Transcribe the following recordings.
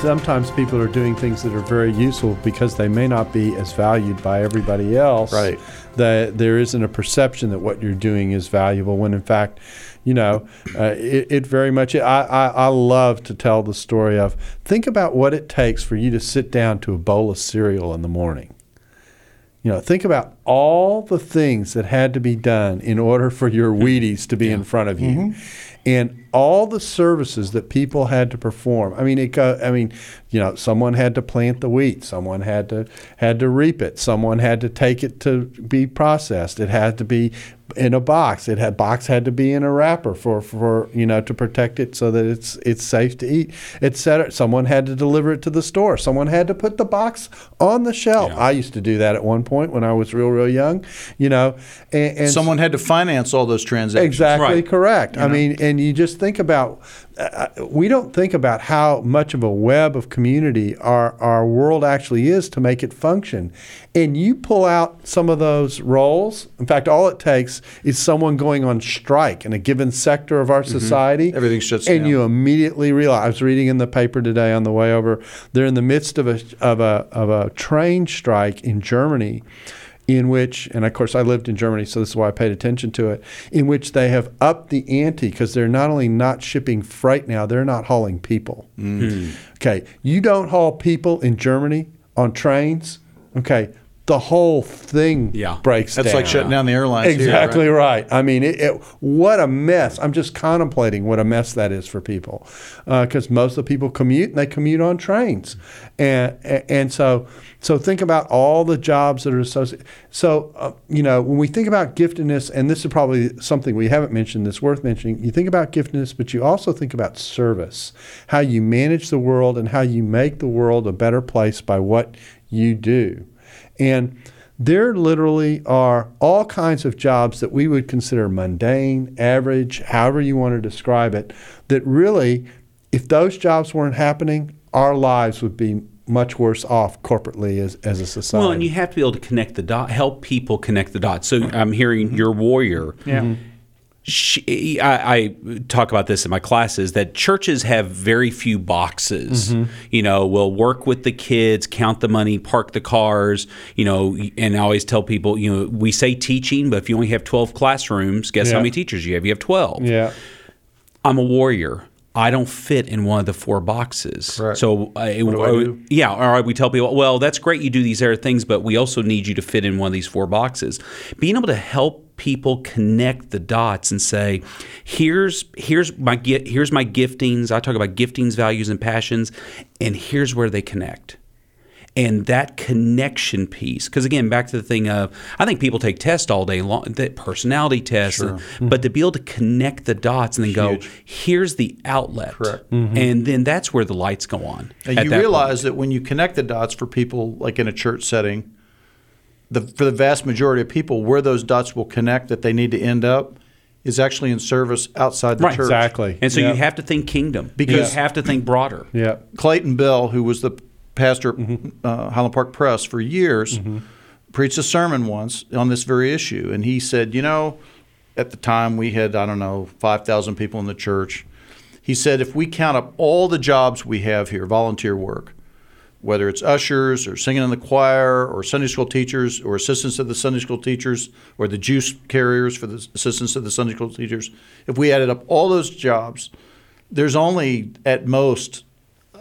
Sometimes people are doing things that are very useful because they may not be as valued by everybody else. Right. That there isn't a perception that what you're doing is valuable when in fact, you know, uh, it, it very much. I, I, I love to tell the story of think about what it takes for you to sit down to a bowl of cereal in the morning. You know, think about all the things that had to be done in order for your mm-hmm. Wheaties to be in front of you, mm-hmm. and all the services that people had to perform. I mean, it. Go, I mean, you know, someone had to plant the wheat, someone had to had to reap it, someone had to take it to be processed. It had to be in a box. It had box had to be in a wrapper for for you know to protect it so that it's it's safe to eat, etc. Someone had to deliver it to the store. Someone had to put the box on the shelf. I used to do that at one point when I was real real young. You know, and, and Someone had to finance all those transactions. Exactly Right. correct. I mean, and you just think about, uh, we don't think about how much of a web of community our, our world actually is to make it function. And you pull out some of those roles. In fact, all it takes is someone going on strike in a given sector of our society. Mm-hmm. Everything shuts And down. you immediately realize. I was reading in the paper today on the way over. They're in the midst of a of a of a train strike in Germany, in which, and of course I lived in Germany, so this is why I paid attention to it. In which they have upped the ante because they're not only not shipping freight now, they're not hauling people. Mm. Okay, you don't haul people in Germany on trains. Okay. The whole thing Yeah. breaks That's down. like shutting down the airlines. here, Exactly right? right. I mean, it, it, what a mess. I'm just contemplating what a mess that is for people, because most of the people commute and they commute on trains, and and, and so so think about all the jobs that are associated. So uh, you know, when we think about giftedness, and this is probably something we haven't mentioned that's worth mentioning. You think about giftedness, but you also think about service, how you manage the world and how you make the world a better place by what you do. And there literally are all kinds of jobs that we would consider mundane, average, however you want to describe it, that really, if those jobs weren't happening, our lives would be much worse off corporately as, as a society. Well, and you have to be able to connect the dot, help people connect the dots. So I'm hearing your warrior. Mm-hmm. She, I, I talk about this in my classes that churches have very few boxes. Mm-hmm. You know, we'll work with the kids, count the money, park the cars. You know, and I always tell people, you know, we say teaching, but if you only have 12 classrooms, guess Yeah. how many teachers you have? You have 12. yeah. I'm a warrior. I don't fit in one of the four boxes. Correct. So, uh, do I do? yeah, all right. We tell people, well, that's great. You do these other things, but we also need you to fit in one of these four boxes. Being able to help people connect the dots and say, here's here's my gi- here's my giftings. I talk about giftings, values, and passions, and here's where they connect. And that connection piece, because again, back to the thing of, I think people take tests all day long, that personality tests, and- but to be able to connect the dots and then go, here's the outlet, Correct. Mm-hmm. and then that's where the lights go on. And you that realize that when you connect the dots for people, like in a church setting, the, for the vast majority of people, where those dots will connect that they need to end up is actually in service outside the Right. church. Exactly. And so Yeah. you have to think kingdom Because- you have to think broader. Yeah. Clayton Bell, who was the pastor Mm-hmm. uh, Highland Park Press for years, preached a sermon once on this very issue. And he said, You know, at the time we had, I don't know, 5,000 people in the church. He said, If we count up all the jobs we have here, volunteer work, whether it's ushers or singing in the choir or Sunday school teachers or assistants to the Sunday school teachers or the juice carriers for the assistants to the Sunday school teachers, if we added up all those jobs, there's only at most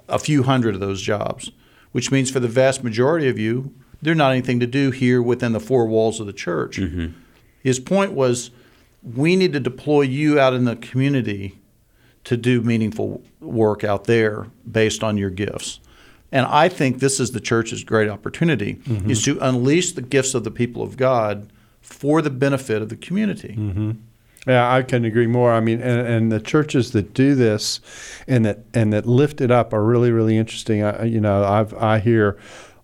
a few hundred of those jobs, which means for the vast majority of you, there's not anything to do here within the four walls of the church. Mm-hmm. His point was we need to deploy you out in the community to do meaningful work out there based on your gifts. And I think this is the church's great opportunity Mm-hmm. is to unleash the gifts of the people of God for the benefit of the community. Yeah, I couldn't agree more. I mean, and, and the churches that do this and that and that lift it up are really really interesting. I, you know, I've I hear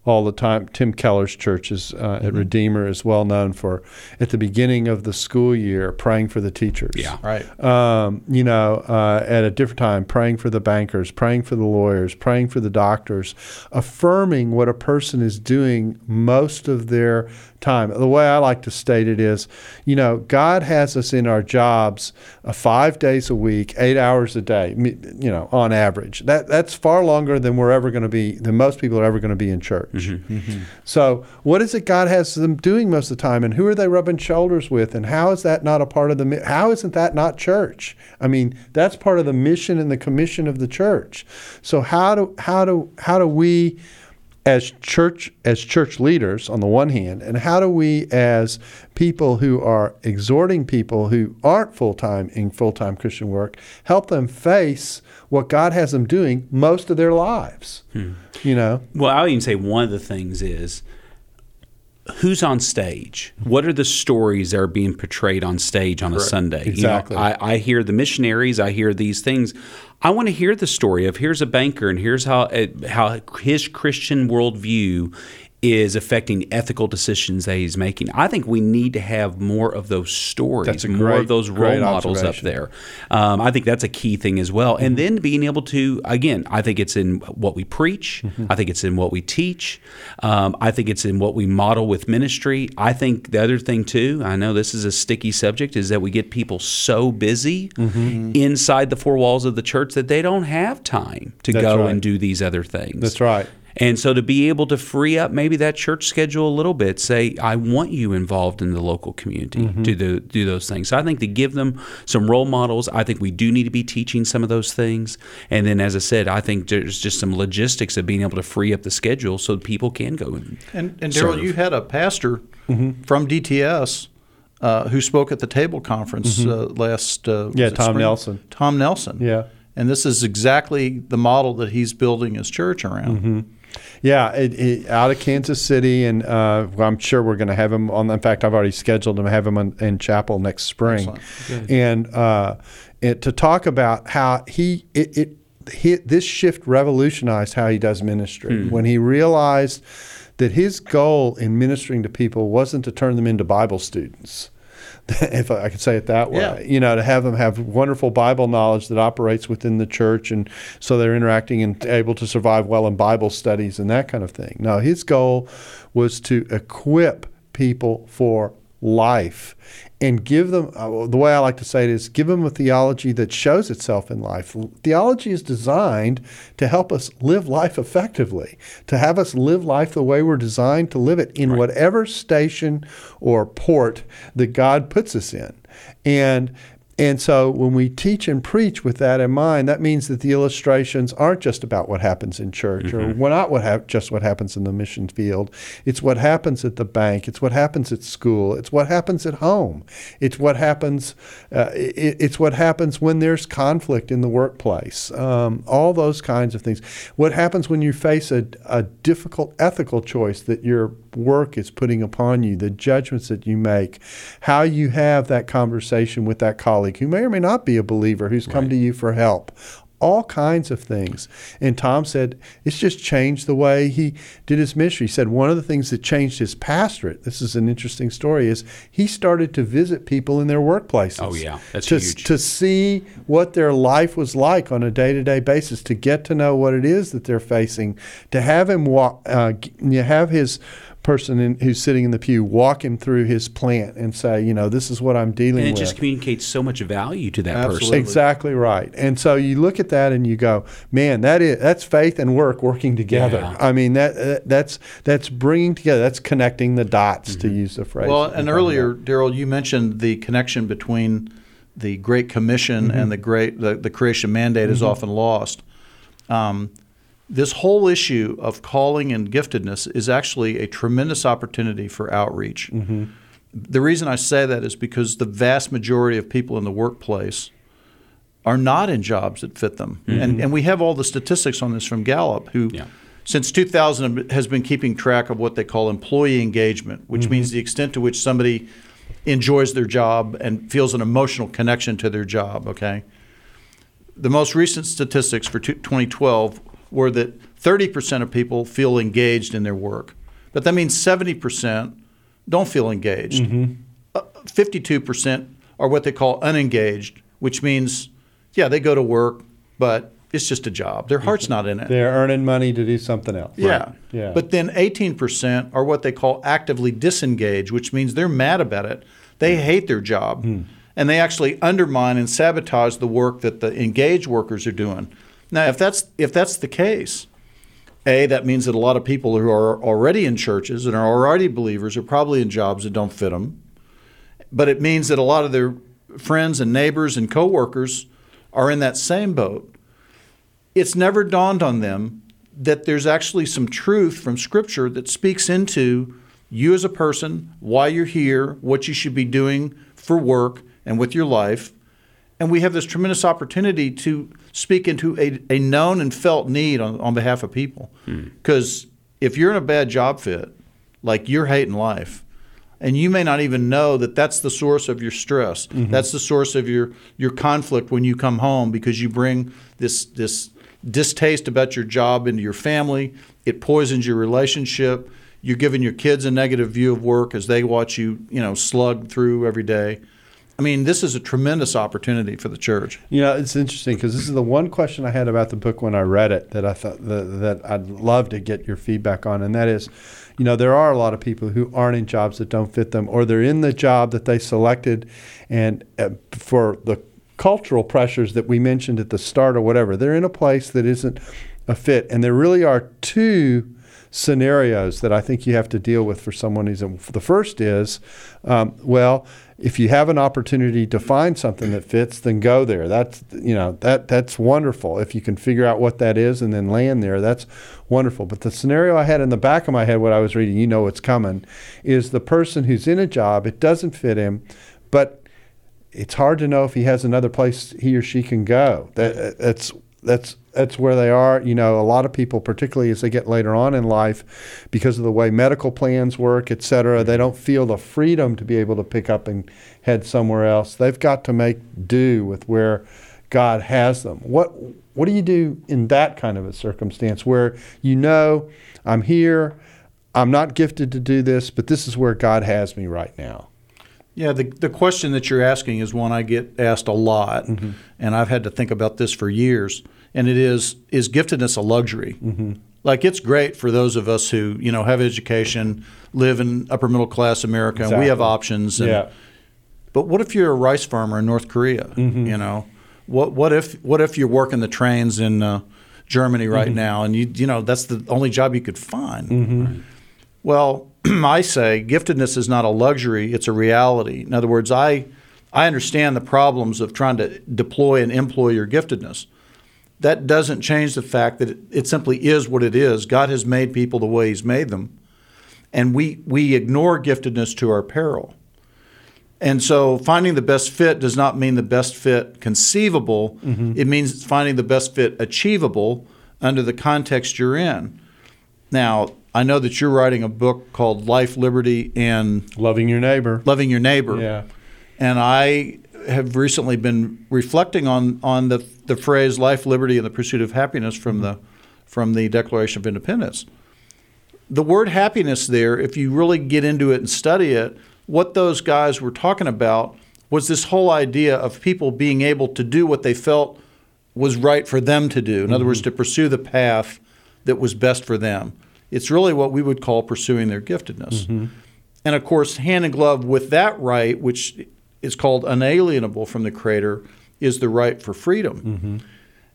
all the time. Tim Keller's church is uh, at Redeemer is well known for at the beginning of the school year praying for the teachers. Yeah. Right. Um, you know, uh, at a different time, praying for the bankers, praying for the lawyers, praying for the doctors, affirming what a person is doing most of their time. The way I like to state it is, you know, God has us in our jobs uh, five days a week, eight hours a day, you know, on average. That that's far longer than we're ever going to be, than most people are ever going to be in church. So, what is it God has them doing most of the time, and who are they rubbing shoulders with, and how is that not a part of the? How isn't that not church? I mean, that's part of the mission and the commission of the church. So, how do how do how do we? As church as church leaders on the one hand and how do we as people who are exhorting people who aren't full-time in full-time christian work help them face what god has them doing most of their lives hmm. you know Well, I'll even say one of the things is who's on stage? What are the stories that are being portrayed on stage on a Sunday? Exactly. You know, I, I hear the missionaries, I hear these things. I want to hear the story of here's a banker and here's how uh, how his Christian worldview is affecting ethical decisions that he's making. I think we need to have more of those stories, more great- of those role models up there. Um, I think that's a key thing as well. And then being able to, again, I think it's in what we preach. I think it's in what we teach. Um, I think it's in what we model with ministry. I think the other thing too, I know this is a sticky subject, is that we get people so busy inside the four walls of the church that they don't have time to That's go right. and do these other things. that's right And so to be able to free up maybe that church schedule a little bit, say, I want you involved in the local community to do, do those things. So I think to give them some role models, I think we do need to be teaching some of those things. And then, as I said, I think there's just some logistics of being able to free up the schedule so people can go and, And, and Darrell, you had a pastor from DTS uh, who spoke at the table conference uh, last. Uh, Yeah, Tom spring? Nelson. Tom Nelson. Yeah. And this is exactly the model that he's building his church around. Yeah, it, it, out of Kansas City, and uh, well, I'm sure we're going to have him on. In fact, I've already scheduled him to have him on, in chapel next spring, and uh, it, to talk about how he it, it he, this shift revolutionized how he does ministry when he realized that his goal in ministering to people wasn't to turn them into Bible students. if I could say it that way. Yeah. You know, to have them have wonderful Bible knowledge that operates within the church, and so they're interacting and able to survive well in Bible studies and that kind of thing. Now, his goal was to equip people for life and give them uh, the way I like to say it is give them a theology that shows itself in life. Theology is designed to help us live life effectively, to have us live life the way we're designed to live it in whatever station or port that God puts us in. And and so when we teach and preach with that in mind, that means that the illustrations aren't just about what happens in church or well, not what hap- just what happens in the mission field. It's what happens at the bank. It's what happens at school. It's what happens at home. It's what happens. Uh, it, it's what happens when there's conflict in the workplace. Um, all those kinds of things. What happens when you face a, a difficult ethical choice that your work is putting upon you, the judgments that you make, how you have that conversation with that colleague who may or may not be a believer who's come to you for help. All kinds of things. And Tom said it's just changed the way he did his ministry. He said one of the things that changed his pastorate, this is an interesting story, is he started to visit people in their workplaces. Oh, yeah. That's to, huge. To see what their life was like on a day to day basis, to get to know what it is that they're facing, to have him walk, uh, you have his person in, who's sitting in the pew walk him through his plant and say, you know, this is what I'm dealing with. and it with. just communicates so much value to that Absolutely. person. Exactly right. And so you look at that and you go, man, that is that's faith and work working together. Yeah. I mean that uh, that's that's bringing together. That's connecting the dots to use the phrase. Well, and earlier, about. Darrell, you mentioned the connection between the Great Commission Mm-hmm. and the great the, the creation mandate is often lost. Um, this whole issue of calling and giftedness is actually a tremendous opportunity for outreach. Mm-hmm. The reason I say that is because the vast majority of people in the workplace are not in jobs that fit them. And, and we have all the statistics on this from Gallup, who Yeah. since 2000 has been keeping track of what they call employee engagement, which means the extent to which somebody enjoys their job and feels an emotional connection to their job. Okay. The most recent statistics for 2012 were that 30% of people feel engaged in their work, but that means 70% don't feel engaged. Mm-hmm. Uh, 52% are what they call unengaged, which means, yeah, they go to work, but it's just a job. Their heart's not in it. They're earning money to do something else. Yeah. Yeah. But then 18% are what they call actively disengaged, which means they're mad about it. They mm. hate their job. Hmm. And they actually undermine and sabotage the work that the engaged workers are doing. Now, if that's if that's the case, A, that means that a lot of people who are already in churches and are already believers are probably in jobs that don't fit them. But it means that a lot of their friends and neighbors and coworkers are in that same boat it's never dawned on them that there's actually some truth from Scripture that speaks into you as a person, why you're here, what you should be doing for work and with your life. And we have this tremendous opportunity to speak into a, a known and felt need on, on behalf of people. Hmm. Because if you're in a bad job fit, like you're hating life, and you may not even know that that's the source of your stress. Mm-hmm. That's the source of your your conflict when you come home because you bring this this distaste about your job into your family. It poisons your relationship. You're giving your kids a negative view of work as they watch you, you know, slug through every day. I mean, this is a tremendous opportunity for the church. You know, it's interesting because this is the one question I had about the book when I read it that I thought that, that I'd love to get your feedback on, and that is, you know, there are a lot of people who aren't in jobs that don't fit them, or they're in the job that they selected, and uh, for the cultural pressures that we mentioned at the start or whatever, they're in a place that isn't a fit, and there really are two scenarios that I think you have to deal with for someone who's in. The first is, um, well, if you have an opportunity to find something that fits, then go there. That's you know that that's wonderful. If you can figure out what that is and then land there, that's wonderful. But the scenario I had in the back of my head, what I was reading, you know, what's coming, is the person who's in a job, it doesn't fit him, but it's hard to know if he has another place he or she can go. That that's that's that's where they are. You know, a lot of people, particularly as they get later on in life, because of the way medical plans work, et cetera, they don't feel the freedom to be able to pick up and head somewhere else. They've got to make do with where God has them. What what do you do in that kind of a circumstance where you know I'm here, I'm not gifted to do this, but this is where God has me right now? Yeah, the, the question that you're asking is one I get asked a lot, Mm-hmm. and I've had to think about this for years. And it is is giftedness a luxury? Mm-hmm. Like it's great for those of us who you know have education, live in upper middle class America, and we have options. And, Yeah. But what if you're a rice farmer in North Korea? Mm-hmm. You know, what what if what if you're working the trains in uh, Germany right Mm-hmm. now, and you you know that's the only job you could find. Well, I say giftedness is not a luxury; it's a reality. In other words, I I understand the problems of trying to deploy and employ your giftedness. That doesn't change the fact that it, it simply is what it is. God has made people the way He's made them, and we we ignore giftedness to our peril. And so finding the best fit does not mean the best fit conceivable. Mm-hmm. It means finding the best fit achievable under the context you're in. Now, I know that you're writing a book called Life, Liberty, and Loving your neighbor. Loving Your Neighbor. Yeah. And I have recently been reflecting on, on the, the phrase life, liberty, and the pursuit of happiness from the, from the Declaration of Independence. The word happiness there, if you really get into it and study it, what those guys were talking about was this whole idea of people being able to do what they felt was right for them to do. In other mm-hmm. words, to pursue the path that was best for them. It's really what we would call pursuing their giftedness. And of course, hand in glove with that right, which is called unalienable from the Creator, is the right for freedom.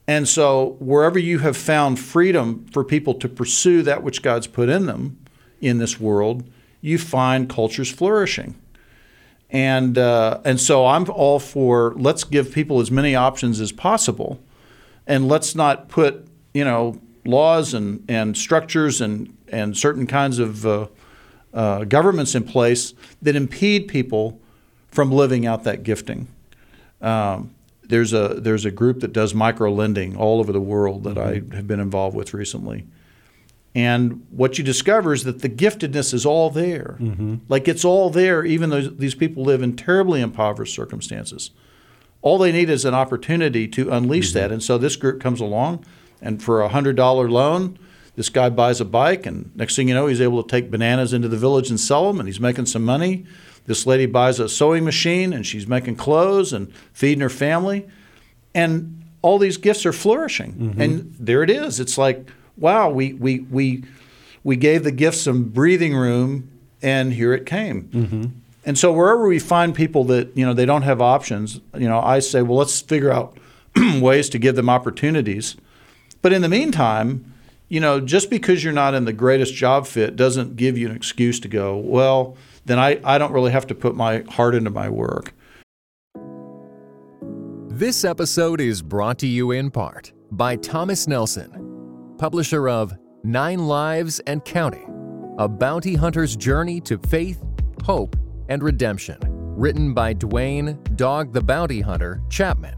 And so, wherever you have found freedom for people to pursue that which God's put in them in this world, you find cultures flourishing. And uh, and so I'm all for let's give people as many options as possible, and let's not put you know laws and, and structures and and certain kinds of uh, uh, governments in place that impede people from living out that gifting. Um, there's a there's a group that does micro lending all over the world that I have been involved with recently, And what you discover is that the giftedness is all there. Like it's all there, even though these people live in terribly impoverished circumstances. All they need is an opportunity to unleash that. And so this group comes along, and for a hundred dollar loan, this guy buys a bike, and next thing you know, he's able to take bananas into the village and sell them, and he's making some money. This lady buys a sewing machine, and she's making clothes and feeding her family, and all these gifts are flourishing. Mm-hmm. And there it is. It's like, wow, we we we we gave the gift some breathing room, and here it came. Mm-hmm. And so wherever we find people that you know they don't have options, you know, I say, well, let's figure out ways to give them opportunities. But in the meantime, you know, just because you're not in the greatest job fit doesn't give you an excuse to go, well, then I, I don't really have to put my heart into my work. This episode is brought to you in part by Thomas Nelson, publisher of Nine Lives and Counting A Bounty Hunter's Journey to Faith, Hope, and Redemption, written by Duane Dog the Bounty Hunter Chapman.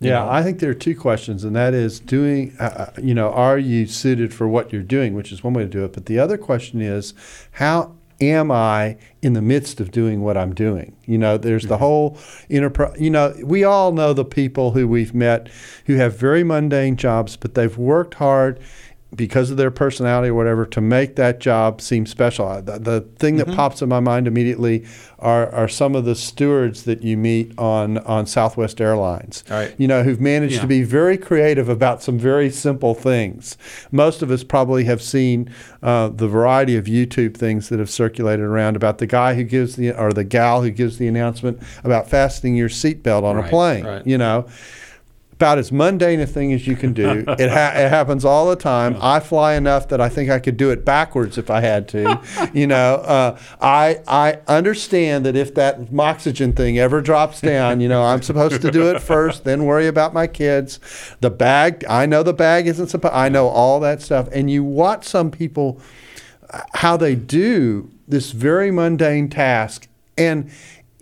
Yeah, I think there are two questions, and that is doing, uh, uh, you know, are you suited for what you're doing, which is one way to do it. But the other question is, how am I in the midst of doing what I'm doing? You know, there's the whole enterprise, you know, we all know the people who we've met who have very mundane jobs, but they've worked hard because of their personality or whatever to make that job seem special. The, the thing that pops in my mind immediately are, are some of the stewards that you meet on, on Southwest Airlines. Right. You know, who've managed Yeah. to be very creative about some very simple things. Most of us probably have seen uh, the variety of YouTube things that have circulated around about the guy who gives the or the gal who gives the announcement about fastening your seatbelt on a plane. right. You know, about as mundane a thing as you can do. it, ha- it happens all the time. I fly enough that I think I could do it backwards if I had to. you know, uh, I I understand that if that oxygen thing ever drops down, you know, I'm supposed to do it first, then worry about my kids. The bag, I know the bag isn't supposed. I know all that stuff, and you watch some people uh, how they do this very mundane task and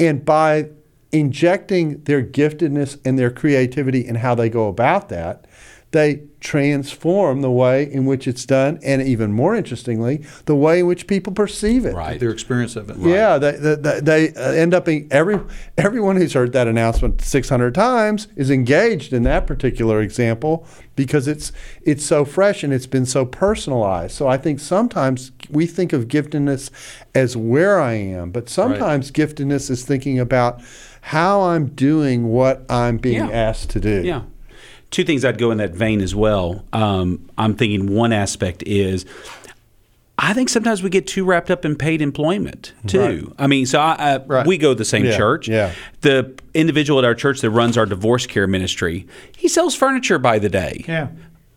and by injecting their giftedness and their creativity and how they go about that they transform the way in which it's done and even more interestingly the way in which people perceive it Right. Their experience of it. yeah, they, they, they uh, end up being every everyone who's heard that announcement 600 times is engaged in that particular example because it's it's so fresh and it's been so personalized. So I think sometimes we think of giftedness as where I am, but sometimes giftedness is thinking about how I'm doing what I'm being Yeah. asked to do. Yeah. Two things I'd go in that vein as well. Um, I'm thinking one aspect is I think sometimes we get too wrapped up in paid employment too. I mean, so I, I, Right. we go to the same Yeah, church. yeah. The individual at our church that runs our divorce care ministry, he sells furniture by the day. Yeah.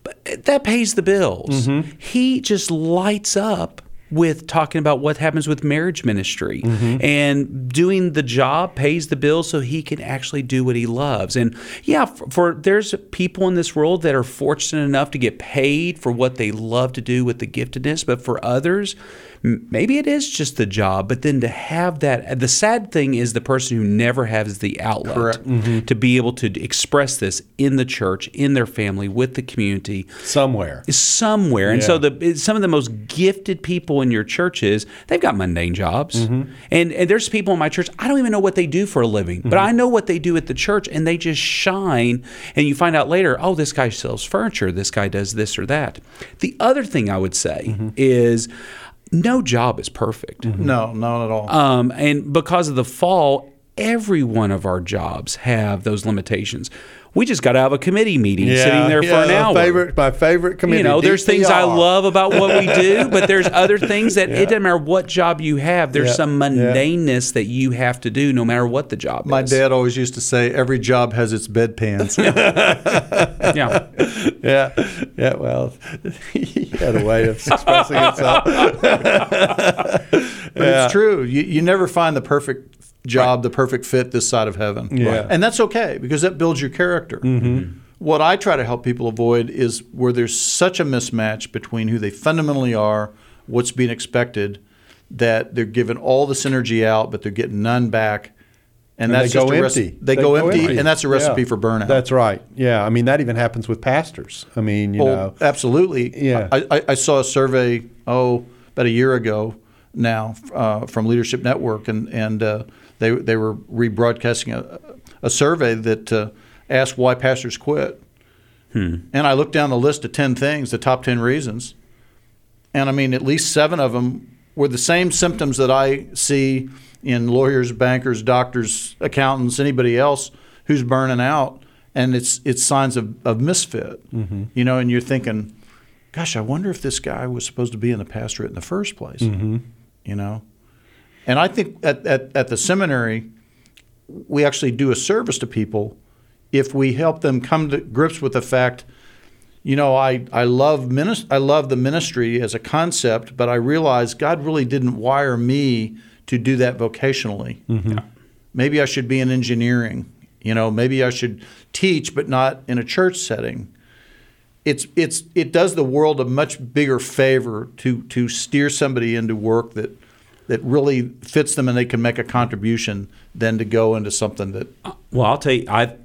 But that pays the bills. Mm-hmm. He just lights up with talking about what happens with marriage ministry Mm-hmm. and doing the job pays the bills so he can actually do what he loves and yeah for, for there's people in this world that are fortunate enough to get paid for what they love to do with the giftedness but for others maybe it is just the job but then to have that the sad thing is the person who never has the outlet Mm-hmm. to be able to express this in the church in their family with the community Somewhere. somewhere. And so the some of the most gifted people in your churches, they've got mundane jobs. Mm-hmm. And, and there's people in my church, I don't even know what they do for a living, but Mm-hmm. I know what they do at the church and they just shine. And you find out later, oh, this guy sells furniture, this guy does this or that. The other thing I would say Mm-hmm. is no job is perfect. No, not at all. Um, and because of the fall, every one of our jobs have those limitations. We just got out of a committee meeting sitting there for an yeah, hour. Favorite, my favorite committee. You know, there's things I love about what we do, but there's other things that it doesn't matter what job you have. There's Yeah, some yeah. mundaneness that you have to do, no matter what the job My is. dad always used to say, every job has its bedpans. yeah, Yeah, yeah. Well, he had a way of expressing himself. But it's true. You, you never find the perfect job, the perfect fit this side of heaven. Yeah. Right. And that's okay because that builds your character. What I try to help people avoid is where there's such a mismatch between who they fundamentally are, what's being expected, that they're giving all this energy out, but they're getting none back. And, And that's they just go a empty. recipe. They, go, empty, and that's a recipe Yeah. for burnout. That's right. Yeah, I mean that even happens with pastors. I mean, you Oh, know, absolutely. Yeah. I, I, I saw a survey, oh, about a year ago now uh, from Leadership Network, and, and uh, they, they were rebroadcasting a, a survey that uh, asked why pastors quit. Hmm. And I looked down the list of 10 things, the top 10 reasons. And I mean, at least seven of them were the same symptoms that I see in lawyers, bankers, doctors, accountants, anybody else who's burning out. And it's it's signs of, of misfit, mm-hmm. you know. And you're thinking, gosh, I wonder if this guy was supposed to be in the pastorate in the first place, mm-hmm. you know. And I think at, at, at the seminary, we actually do a service to people if we help them come to grips with the fact you know, I, I love minis- I love the ministry as a concept, but I realize God really didn't wire me to do that vocationally. Mm-hmm. Maybe I should be in engineering. You know, maybe I should teach, but not in a church setting. It's it's it does the world a much bigger favor to to steer somebody into work that that really fits them and they can make a contribution than to go into something that Well, I'll tell you, I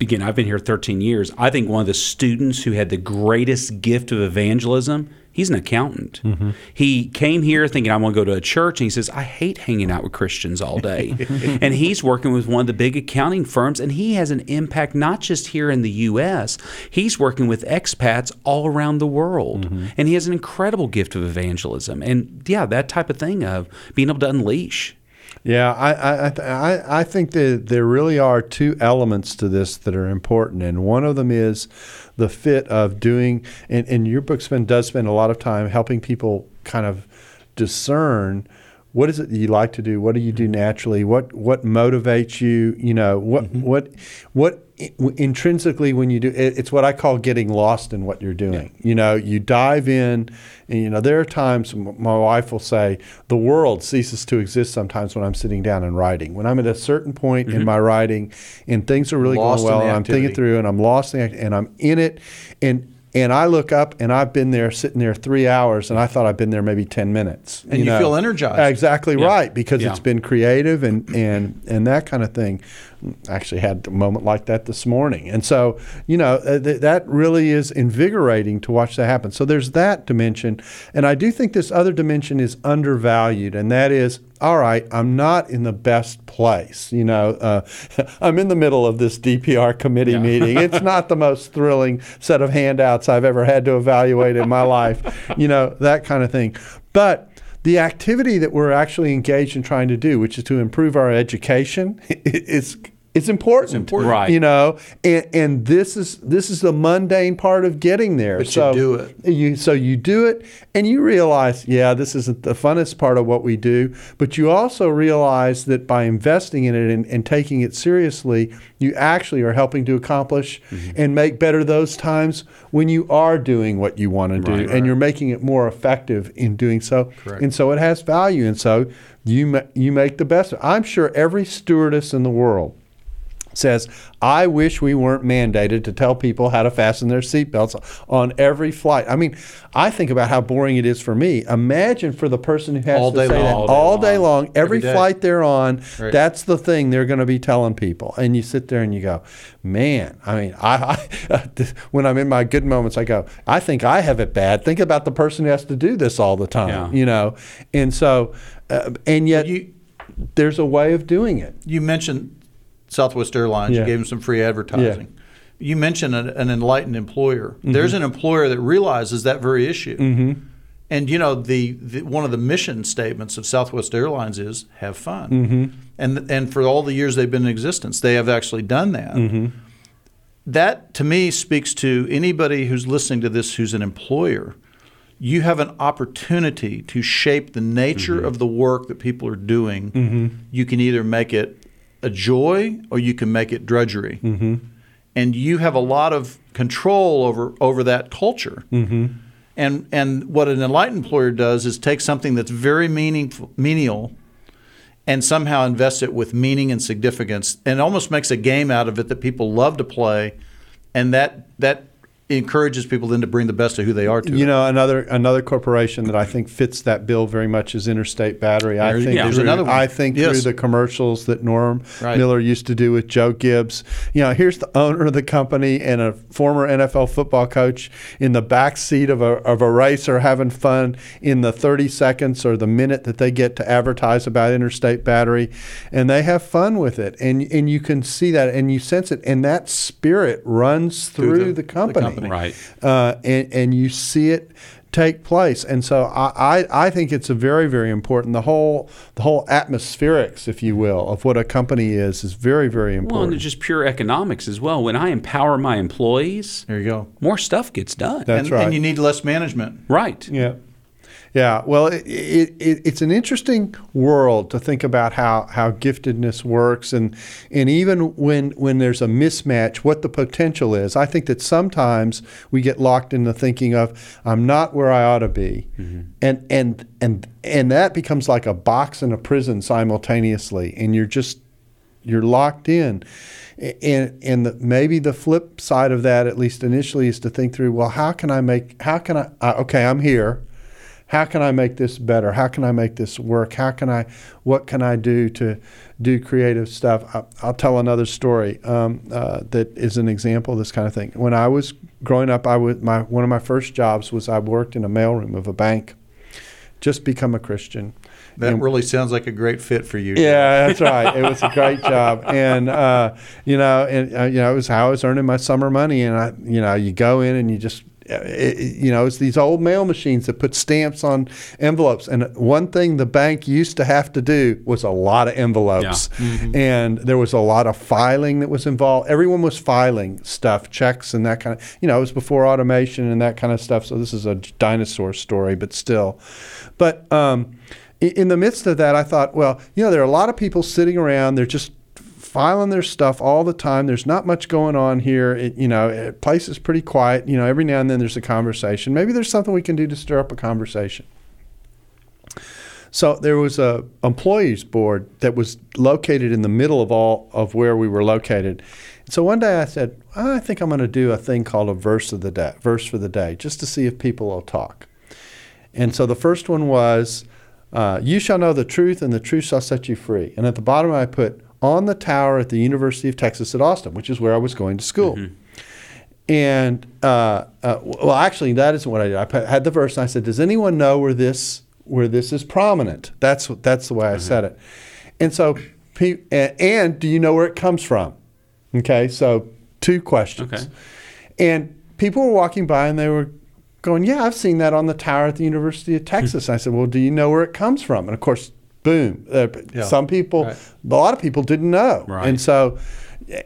again, I've been here 13 years. I think one of the students who had the greatest gift of evangelism, he's an accountant. Mm-hmm. He came here thinking I want to go to a church, and he says I hate hanging out with Christians all day. and he's working with one of the big accounting firms, and he has an impact not just here in the U.S. He's working with expats all around the world, mm-hmm. and he has an incredible gift of evangelism. And yeah, that type of thing of being able to unleash. Yeah, I I I, I think that there really are two elements to this that are important, and one of them is the fit of doing. And, and your book spend does spend a lot of time helping people kind of discern what is it that you like to do, what do you do mm-hmm. naturally, what what motivates you, you know, what mm-hmm. what what i- intrinsically when you do it, it's what I call getting lost in what you're doing. You know, you dive in, and you know there are times my wife will say the world ceases to exist sometimes when I'm sitting down and writing. When I'm at a certain point in mm-hmm. my writing, and things are really Lost going well, and I'm thinking through, and I'm lost in and I'm in it, and and I look up and I've been there sitting there three hours, and I thought I've been there maybe ten minutes. And you feel energized. Exactly right because Yeah. it's been creative and and and that kind of thing. Actually had a moment like that this morning, and so you know uh, th- that really is invigorating to watch that happen. So there's that dimension, and I do think this other dimension is undervalued, and that is all right. I'm not in the best place. You know, uh, I'm in the middle of this DPR committee meeting. It's not the most thrilling set of handouts I've ever had to evaluate in my life. You know that kind of thing, but the activity that we're actually engaged in trying to do, which is to improve our education, is it's important. It's important. Right. You know, and, and this is this is the mundane part of getting there. But you so do it. You so you do it, and you realize, yeah, this isn't the funnest part of what we do. But you also realize that by investing in it and, and taking it seriously, you actually are helping to accomplish Mm-hmm. and make better those times when you are doing what you want to do, Right. and you're making it more effective in doing so. Correct. And so it has value, and so you ma- you make the best. I'm sure every stewardess in the world says, I wish we weren't mandated to tell people how to fasten their seatbelts on every flight. I mean, I think about how boring it is for me. Imagine for the person who has All to say long. that All day all day long, every, Every day. flight they're on, Right. that's the thing they're going to be telling people. And you sit there and you go, man, I mean, I, I when I'm in my good moments, I go, I think I have it bad. Think about the person who has to do this all the time, Yeah. you know? And so, uh, and yet you there's a way of doing it. you mentioned Southwest Airlines. Yeah. You gave them some free advertising. You mentioned an, an enlightened employer. Mm-hmm. There's an employer that realizes that very issue. And you know the, the one of the mission statements of Southwest Airlines is have fun. Mm-hmm. And and for all the years they've been in existence, they have actually done that. Mm-hmm. That to me speaks to anybody who's listening to this who's an employer. You have an opportunity to shape the nature Mm-hmm. of the work that people are doing. You can either make it a joy or you can make it drudgery. Mm-hmm. And you have a lot of control over over that culture. Mm-hmm. And and what an enlightened employer does is take something that's very meaningful, menial, and somehow invest it with meaning and significance, and almost makes a game out of it that people love to play, and that that encourages people then to bring the best of who they are to. You know, another another corporation that I think fits that bill very much is Interstate Battery. I think yeah. There's through, another one. I think Yes. through the commercials that Norm Right. Miller used to do with Joe Gibbs. You know, here's the owner of the company and a former NFL football coach in the back seat of a of a racer having fun in the 30 seconds or the minute that they get to advertise about Interstate Battery, and they have fun with it, and and you can see that and you sense it, and that spirit runs through, Through the- the, the company company. Right. uh, and, and you see it take place. And so I, I, I think it's a very, very important. The whole the whole atmospherics, if you will, of what a company is is very, very important. Well, and just pure economics as well. When I empower my employees, there you go. more stuff gets done. That's and, right. and you need less management. right. yeah. Yeah, well, it, it, it, it's an interesting world to think about how, how giftedness works, and and even when when there's a mismatch, what the potential is. I think that sometimes we get locked into thinking of I'm not where I ought to be, and and and and that becomes like a box and a prison simultaneously, and you're just you're locked in. And and the, maybe the flip side of that, at least initially, is to think through. Well, how can I make? How can I? Uh, okay, I'm here. How can I make this better? How can I make this work? How can I? What can I do to do creative stuff? I, I'll tell another story um, uh, that is an example of this kind of thing. When I was growing up, I was my one of my first jobs was I worked in a mailroom of a bank. Just become a Christian. That And- really sounds like a great fit for you. yeah, that's right. It was a great job, and uh, you know, and uh, you know, it was how I was earning my summer money. And I, you know, you go in and you just, it, it- you know, it's these old mail machines that put stamps on envelopes. And one thing the bank used to have to do was a lot of envelopes, and there was a lot of filing that was involved. Everyone was filing stuff, checks, and that kind of. You know, it was before automation and that kind of stuff. So this is a dinosaur story, but still, but. Um, in the midst of that, I thought, well, you know, there are a lot of people sitting around. They're just filing their stuff all the time. There's not much going on here. It, you know, it, place is pretty quiet. You know, every now and then there's a conversation. Maybe there's something we can do to stir up a conversation. So there was a employees board that was located in the middle of all of where we were located. So one day I said, I think I'm going to do a thing called a verse of the day, verse for the day, just to see if people will talk. And so the first one was, uh, "You shall know the truth, and the truth shall set you free." And at the bottom I put, "On the tower at the University of Texas at Austin," which is where I was going to school. And uh, uh, well, actually, that isn't what I did. I had the verse, and I said, "Does anyone know where this where this is prominent?" That's that's the way I said it. And so, and, and do you know where it comes from? Okay, so two questions. Okay. And people were walking by, and they were going, "Yeah, I've seen that on the tower at the University of Texas." I said, "Well, do you know where it comes from?" And of course, boom. Uh, Yeah. Some people, Right. a lot of people didn't know, Right. and so.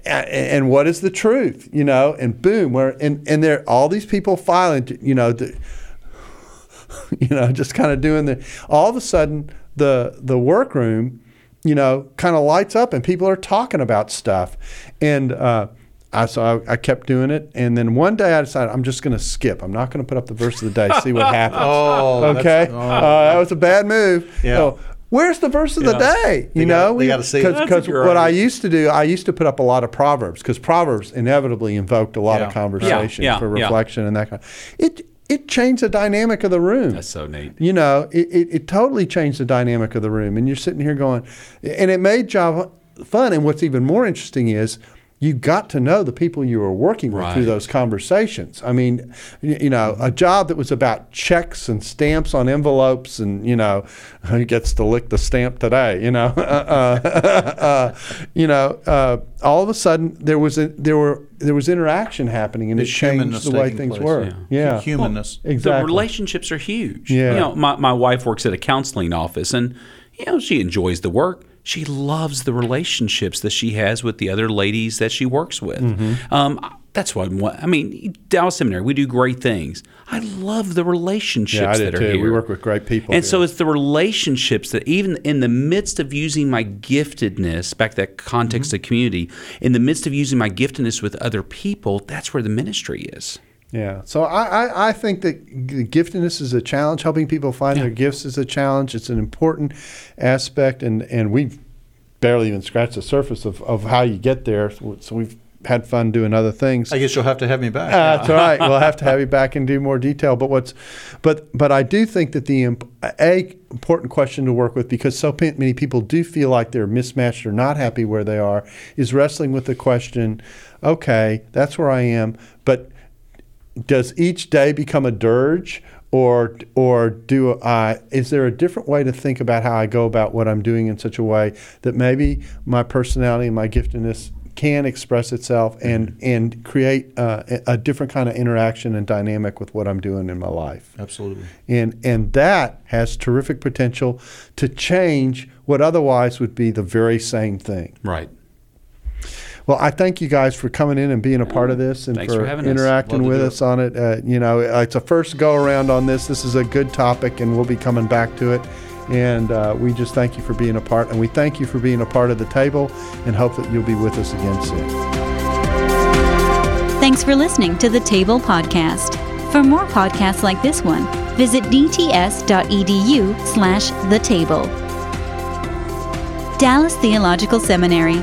And what is the truth, you know? And boom, where and and there all these people filing, to, you know, the, you know, just kind of doing the. All of a sudden, the the workroom, you know, kind of lights up, and people are talking about stuff, and. Uh, I, so I, I kept doing it, and then one day I decided I'm just going to skip. I'm not going to put up the verse of the day. See what happens. Oh, okay. oh. uh, that was a bad move. Yeah. So, where's the verse of the day? You They gotta- know, they gotta see it. Because what I used to do, I used to put up a lot of proverbs because proverbs inevitably invoked a lot Yeah. of conversation Yeah, yeah, for yeah. reflection and that kind. Of, it it changed the dynamic of the room. That's so neat. You know, it, it, it totally changed the dynamic of the room. And you're sitting here going, and it made job fun. And what's even more interesting is you got to know the people you were working with through those conversations. I mean, you, you know, a job that was about checks and stamps on envelopes and, you know, who gets to lick the stamp today, you know, uh, uh, you know, uh, all of a sudden there was a, there were there was interaction happening and it changed the way things place. were. Yeah. Yeah. Humanness. Exactly. The relationships are huge. Yeah. You know, my, my wife works at a counseling office and, you know, she enjoys the work. She loves the relationships that she has with the other ladies that she works with. Mm-hmm. Um, that's what I mean, Dallas Seminary, we do great things. I love the relationships Yeah, I that are too. here. We work with great people. And here. so it's the relationships that even in the midst of using my giftedness, back that context Mm-hmm. of community, in the midst of using my giftedness with other people, that's where the ministry is. Yeah. So I, I, I think that giftedness is a challenge. Helping people find their gifts is a challenge. It's an important aspect, and, and we've barely even scratched the surface of, of how you get there. So, so we've had fun doing other things. I guess you'll have to have me back. Uh, that's all right. We'll have to have you back and do more detail. But what's, but but I do think that the imp- a important question to work with because so many people do feel like they're mismatched or not happy where they are is wrestling with the question. Okay, that's where I am, but does each day become a dirge? Or, or do I? Is there a different way to think about how I go about what I'm doing in such a way that maybe my personality and my giftedness can express itself and and create uh, a, a different kind of interaction and dynamic with what I'm doing in my life. Absolutely. And and that has terrific potential to change what otherwise would be the very same thing. Right. Well, I thank you guys for coming in and being a part of this and Thanks for, for having us. interacting with do us on it. Uh, you know, it's a first go around on this. This is a good topic, and we'll be coming back to it. And uh, we just thank you for being a part, and we thank you for being a part of the table, and hope that you'll be with us again soon. Thanks for listening to the Table Podcast. For more podcasts like this one, visit dts.edu slash the table. Dallas Theological Seminary.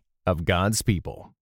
of God's people.